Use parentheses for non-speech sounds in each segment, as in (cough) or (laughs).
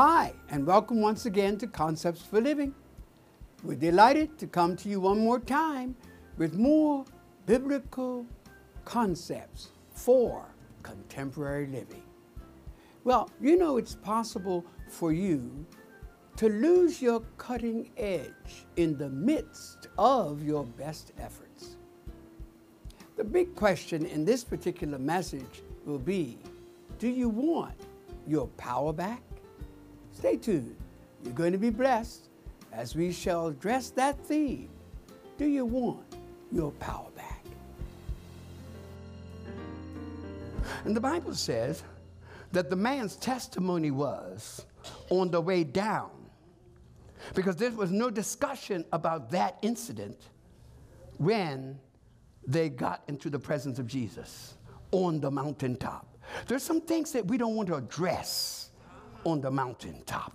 Hi, and welcome once again to Concepts for Living. We're delighted to come to you one more time with more biblical concepts for contemporary living. Well, you know it's possible for you to lose your cutting edge in the midst of your best efforts. The big question in this particular message will be Do you want your power back? Stay tuned. You're going to be blessed as we shall address that theme. Do you want your power back? And the Bible says that the man's testimony was on the way down because there was no discussion about that incident when they got into the presence of Jesus on the mountaintop. There's some things that we don't want to address on the mountaintop.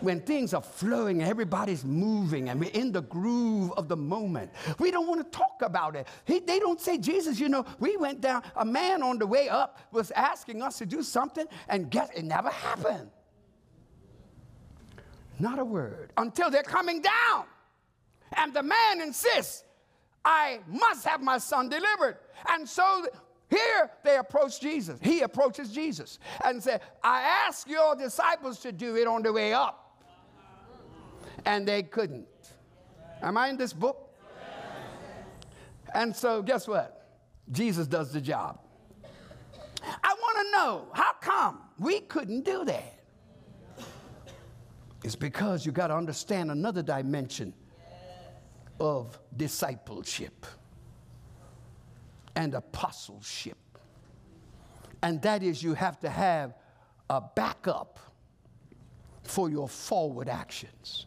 When things are flowing and everybody's moving and we're in the groove of the moment, we don't want to talk about it. He, they don't say, Jesus, you know, we went down, a man on the way up was asking us to do something, and guess it never happened. Not a word until they're coming down. And the man insists, I must have my son delivered. And so here they approach Jesus. He approaches Jesus and said, I asked your disciples to do it on the way up. And they couldn't. Am I in this book? And so, guess what? Jesus does the job. I want to know how come we couldn't do that? It's because you got to understand another dimension of discipleship and apostleship. And that is, you have to have a backup for your forward actions.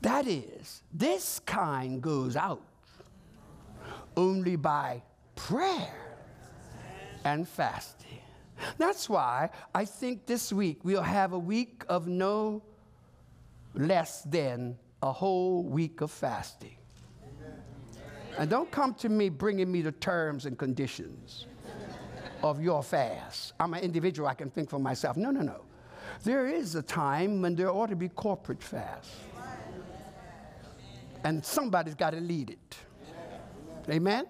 That is, this kind goes out only by prayer and fasting. That's why I think this week we'll have a week of no less than a whole week of fasting. And don't come to me bringing me the terms and conditions of your fast. I'm an individual, I can think for myself. No, no, no. There is a time when there ought to be corporate fast. And somebody's got to lead it. Amen?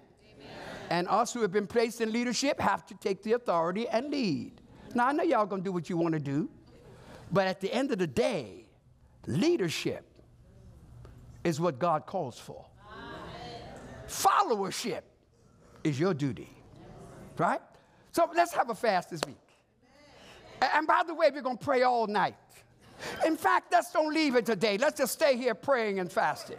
And us who have been placed in leadership have to take the authority and lead. Now, I know y'all gonna do what you wanna do, but at the end of the day, leadership is what God calls for. Followership is your duty, right? So let's have a fast this week. And by the way, we're going to pray all night. In fact, let's don't leave it today. Let's just stay here praying and fasting.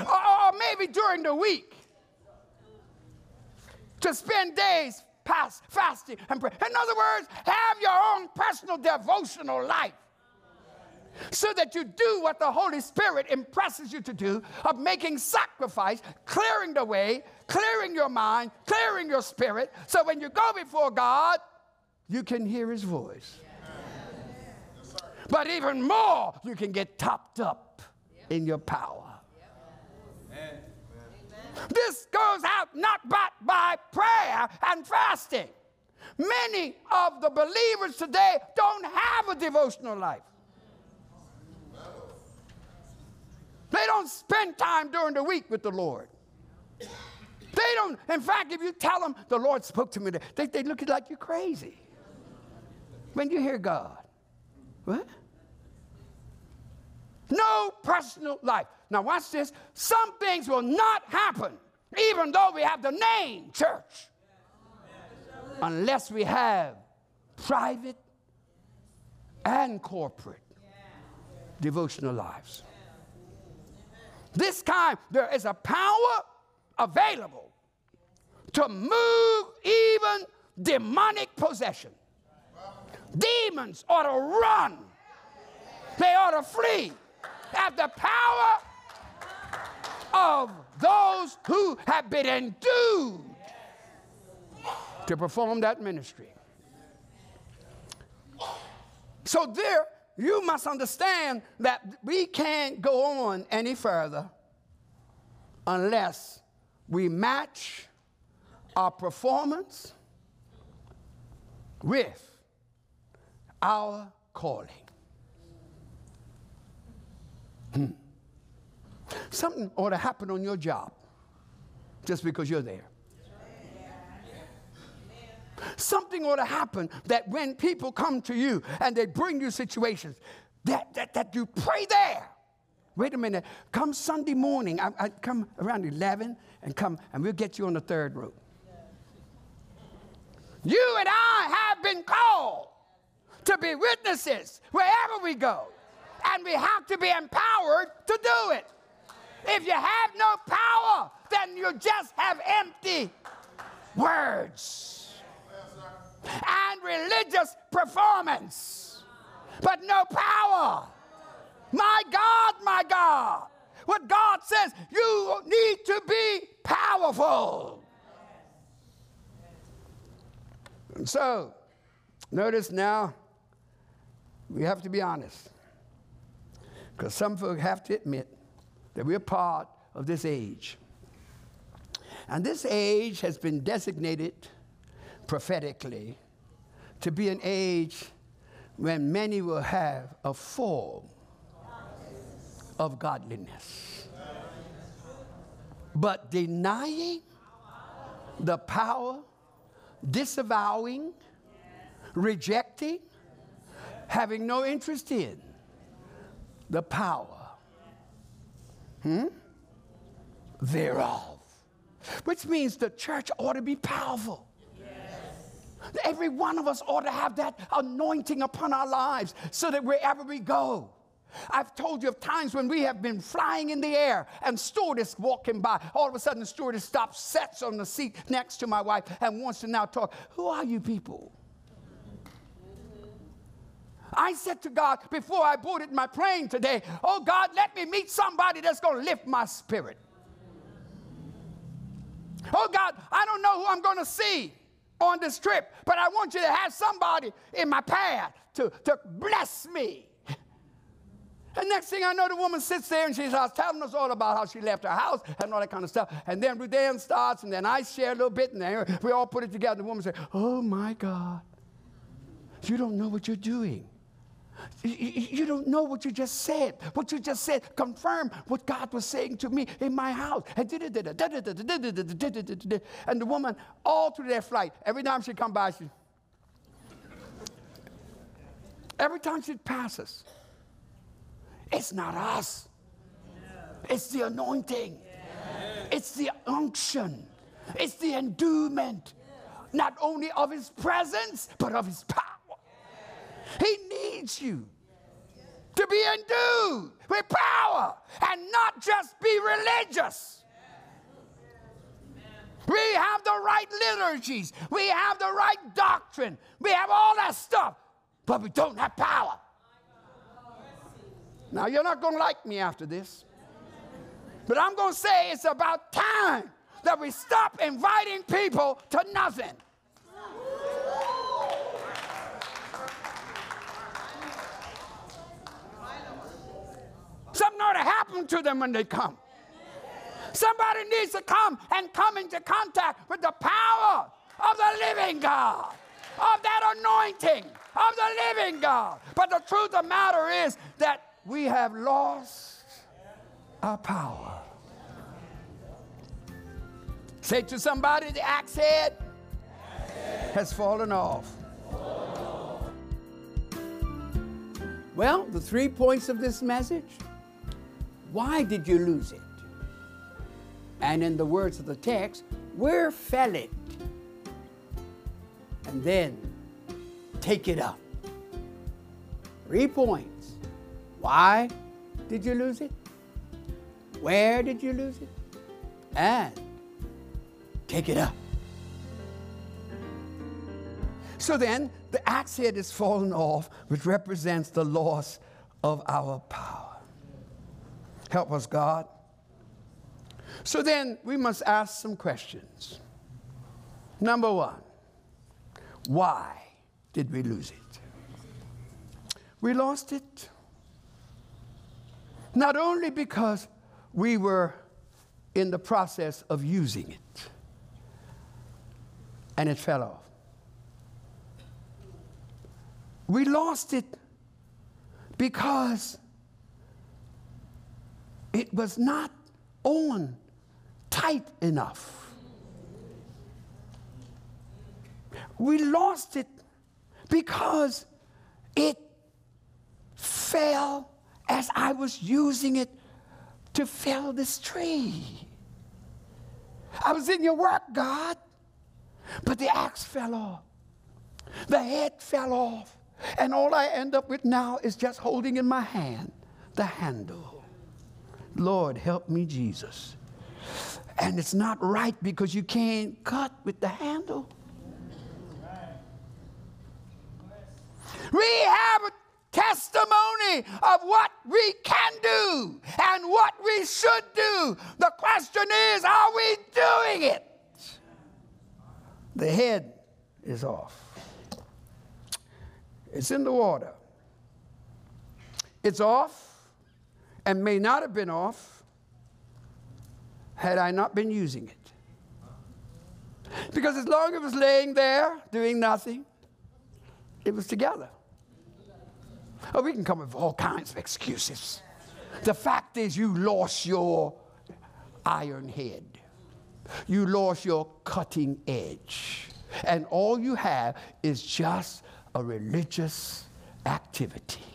Or, maybe during the week to spend days past fasting and praying. In other words, have your own personal devotional life so that you do what the Holy Spirit impresses you to do of making sacrifice, clearing the way, clearing your mind, clearing your spirit, so when you go before God, you can hear His voice. But even more, you can get topped up in your power. This goes out not but by prayer and fasting. Many of the believers today don't have a devotional life. They don't spend time during the week with the Lord. They don't, in fact, if you tell them the Lord spoke to me, they, they look at like you're crazy. When you hear God, what? No personal life. Now, watch this. Some things will not happen, even though we have the name church, unless we have private and corporate devotional lives. This time, there is a power available to move even demonic possession. Demons ought to run, they ought to flee at the power of those who have been endued to perform that ministry. So, there, you must understand that we can't go on any further unless we match our performance with our calling. Hmm. Something ought to happen on your job just because you're there. Something ought to happen that when people come to you and they bring you situations, that, that, that you pray there. Wait a minute. Come Sunday morning. I, I come around 11 and come, and we'll get you on the third row. You and I have been called to be witnesses wherever we go. And we have to be empowered to do it. If you have no power, then you just have empty words and religious performance, but no power. My God, my God. What God says, you need to be powerful. And so, notice now, we have to be honest. Because some folk have to admit that we're part of this age. And this age has been designated prophetically to be an age when many will have a form of godliness. But denying the power, disavowing, rejecting, having no interest in the power hmm, thereof. Which means the church ought to be powerful. Every one of us ought to have that anointing upon our lives so that wherever we go, I've told you of times when we have been flying in the air and stewardess walking by. All of a sudden, the stewardess stops, sits on the seat next to my wife, and wants to now talk. Who are you people? I said to God before I boarded my plane today, Oh God, let me meet somebody that's going to lift my spirit. Oh God, I don't know who I'm going to see on this trip, but I want you to have somebody in my path to, to bless me. And next thing I know, the woman sits there and she's telling us all about how she left her house and all that kind of stuff. And then Ruth Ann starts, and then I share a little bit, and then we all put it together. The woman says, Oh my God, you don't know what you're doing. You don't know what you just said. What you just said confirmed what God was saying to me in my house. And the woman, all through their flight, every time she come by, she, every time she passes, it's not us. It's the anointing. It's the unction. It's the endowment, not only of his presence, but of his power. He needs you to be endued with power and not just be religious. We have the right liturgies, we have the right doctrine, we have all that stuff, but we don't have power. Now, you're not going to like me after this, but I'm going to say it's about time that we stop inviting people to nothing. Something ought to happen to them when they come. Somebody needs to come and come into contact with the power of the living God, of that anointing of the living God. But the truth of the matter is that we have lost our power. Say to somebody, the axe head has fallen off. Well, the three points of this message why did you lose it? And in the words of the text, where fell it? And then take it up. Three points. Why did you lose it? Where did you lose it? And take it up. So then, the axe head is fallen off, which represents the loss of our power. Help us, God. So then we must ask some questions. Number one, why did we lose it? We lost it not only because we were in the process of using it and it fell off. We lost it because it was not on tight enough. We lost it because it fell as I was using it to fell this tree. I was in your work, God, but the axe fell off. The head fell off. And all I end up with now is just holding in my hand the handle. Lord, help me, Jesus. And it's not right because you can't cut with the handle. We have a testimony of what we can do and what we should do. The question is, are we doing it? The head is off. It's in the water. It's off and may not have been off had I not been using it. Because as long as it was laying there doing nothing, it was together. Oh, we can come with all kinds of excuses. The fact is, you lost your iron head, you lost your cutting edge, and all you have is just a religious activity.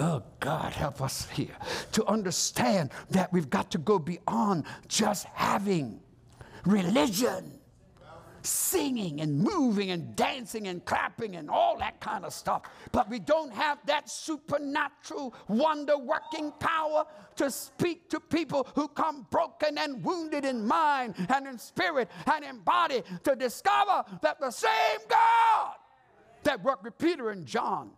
Oh, God, help us here to understand that we've got to go beyond just having religion singing and moving and dancing and clapping and all that kind of stuff. But we don't have that supernatural, wonder working power to speak to people who come broken and wounded in mind and in spirit and in body to discover that the same God that worked with Peter and John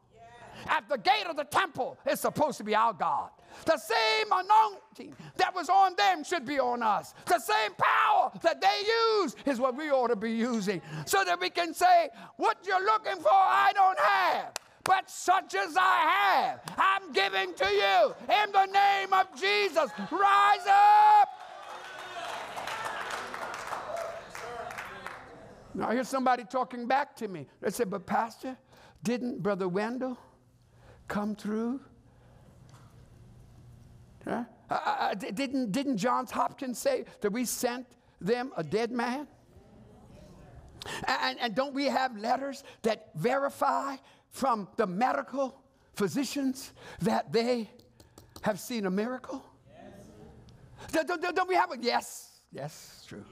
at the gate of the temple is supposed to be our God. The same anointing that was on them should be on us. The same power that they use is what we ought to be using so that we can say, What you're looking for, I don't have. But such as I have, I'm giving to you in the name of Jesus. Rise up. Now, I hear somebody talking back to me. They said, But, Pastor, didn't Brother Wendell come through? Huh? Uh, uh, uh didn't, didn't Johns Hopkins say that we sent them a dead man? And, and don't we have letters that verify from the medical physicians that they have seen a miracle? Yes. Don't, don't, don't, we have a yes? Yes, true.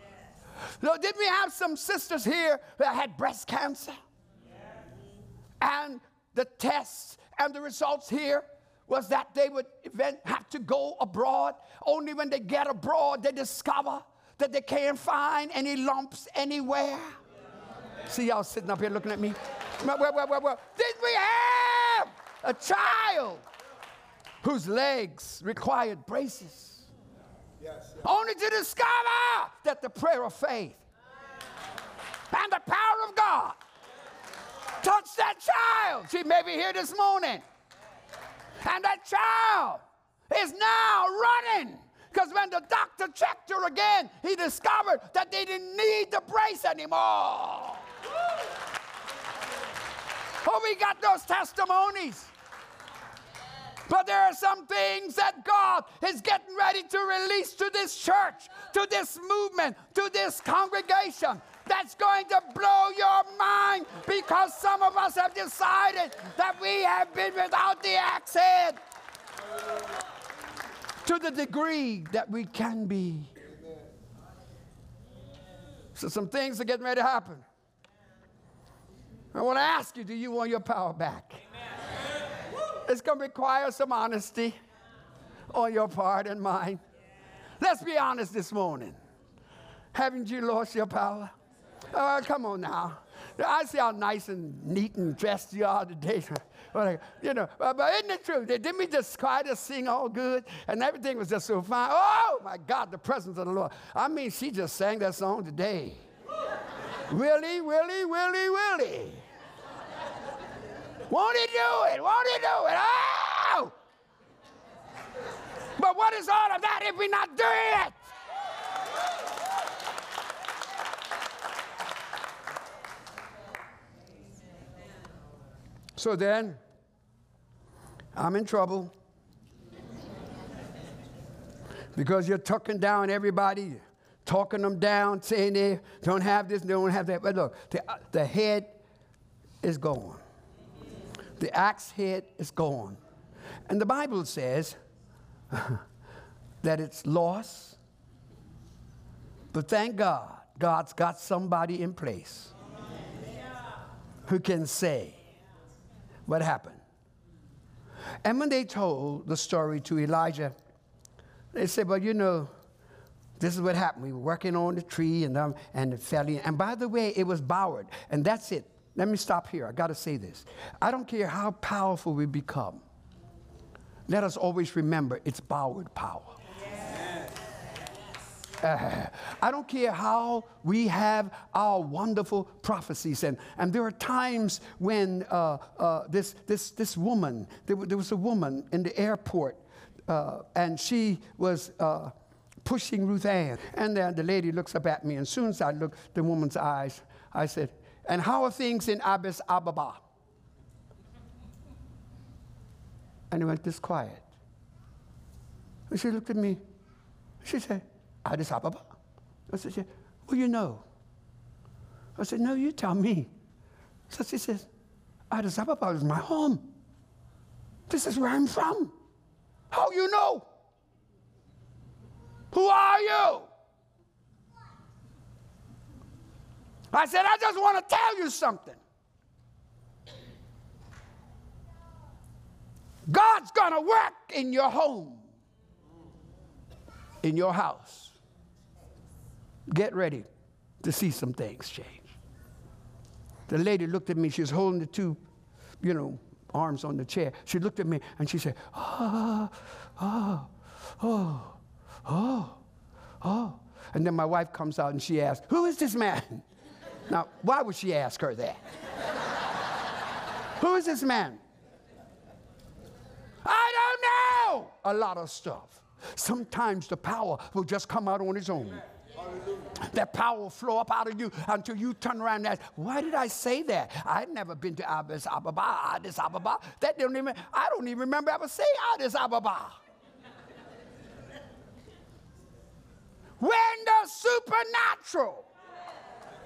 Yes. Didn't we have some sisters here that had breast cancer? Yes. And the tests and the results here was that they would event, have to go abroad. Only when they get abroad, they discover that they can't find any lumps anywhere. See y'all sitting up here looking at me. Well, well, well, well. Did we have a child whose legs required braces? Yes, yes. Only to discover that the prayer of faith and the power of God touched that child. She may be here this morning. And that child is now running. Because when the doctor checked her again, he discovered that they didn't need the brace anymore. Oh, we got those testimonies. But there are some things that God is getting ready to release to this church, to this movement, to this congregation that's going to blow your mind because some of us have decided that we have been without the axe head to the degree that we can be. So, some things are getting ready to happen. I want to ask you do you want your power back? It's going to require some honesty on your part and mine. Let's be honest this morning. Haven't you lost your power? Oh, come on now. I see how nice and neat and dressed you are today. (laughs) you know, but isn't it true? Didn't we just try to sing all good and everything was just so fine? Oh my God, the presence of the Lord. I mean, she just sang that song today. Willie, Willie, Willie, Willie. Won't he do it? Won't he do it? Oh! But what is all of that if we're not doing it? So then, I'm in trouble because you're tucking down everybody, talking them down, saying they don't have this, they don't have that. But look, the, uh, the head is gone. The axe head is gone. And the Bible says (laughs) that it's lost. But thank God, God's got somebody in place who can say what happened. And when they told the story to Elijah, they said, Well, you know, this is what happened. We were working on the tree and, um, and it fell in. And by the way, it was bowered. And that's it. Let me stop here. I got to say this. I don't care how powerful we become. Let us always remember it's borrowed power. Uh, I don't care how we have our wonderful prophecies. And, and there are times when uh, uh, this, this, this woman, there, there, was a woman in the airport, uh, and she was uh, pushing Ruth Ann. And then the lady looks up at me, and as soon as I look the woman's eyes, I said, And how are things in Addis Ababa? And he went this quiet. And she looked at me. She said, Addis Ababa. I said, well, you know. I said, no, you tell me. So she says, Addis Ababa is my home. This is where I'm from. How you know? Who are you? I said, I just want to tell you something. God's going to work in your home, in your house. Get ready to see some things change. The lady looked at me. She was holding the two, you know, arms on the chair. She looked at me and she said, Oh, oh, oh, oh, oh. And then my wife comes out and she asks, Who is this man? (laughs) Now, why would she ask her that? (laughs) Who is this man? I don't know a lot of stuff. Sometimes the power will just come out on its own. That power will flow up out of you until you turn around and ask, why did I say that? I'd never been to Addis Ababa, Addis Ababa. That don't even, I don't even remember ever saying Addis Ababa. when the supernatural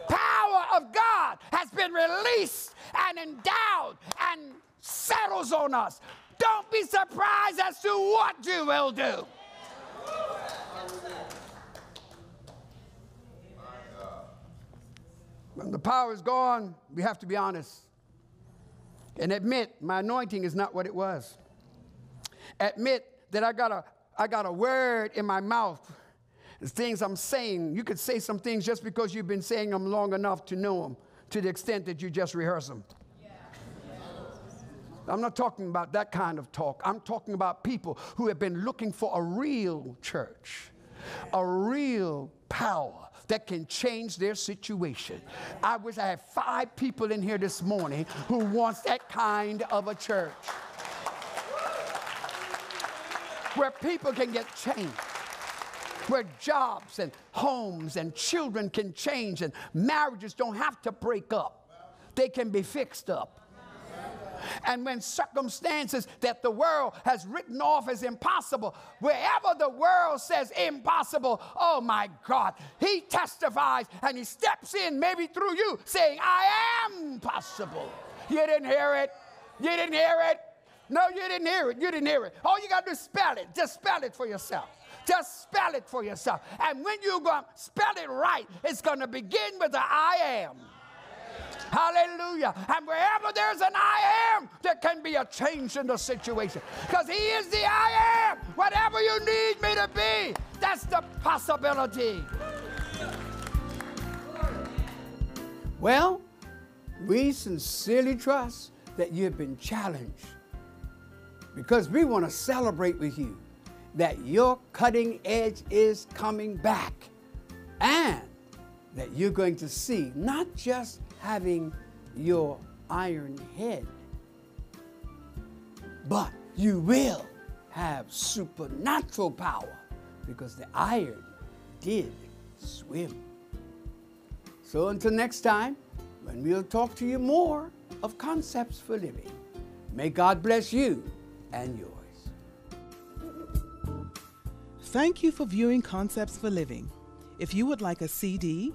power of God has been released and endowed and settles on us, don't be surprised as to what you will do. The power is gone, we have to be honest and admit my anointing is not what it was. Admit that I got a, I got a word in my mouth. The things I'm saying, you could say some things just because you've been saying them long enough to know them to the extent that you just rehearse them. I'm not talking about that kind of talk. I'm talking about people who have been looking for a real church, a real power that can change their situation. I wish I had five people in here this morning who wants that kind of a church. Where people can get changed where jobs and homes and children can change and marriages don't have to break up. They can be fixed up. And when circumstances that the world has written off as impossible, wherever the world says impossible, oh my God, he testifies and he steps in, maybe through you, saying, I am possible. You didn't hear it. You didn't hear it. No, you didn't hear it. You didn't hear it. All you got to do is spell it. Just spell it for yourself. Just spell it for yourself. And when you go spell it right, it's going to begin with the I am. Hallelujah. And wherever there's an I am, there can be a change in the situation. Because He is the I am. Whatever you need me to be, that's the possibility. Well, we sincerely trust that you've been challenged because we want to celebrate with you that your cutting edge is coming back and that you're going to see not just having your iron head, but you will have supernatural power because the iron did swim. So until next time, when we'll talk to you more of concepts for living. May God bless you and yours. Thank you for viewing Concepts for Living. If you would like a CD,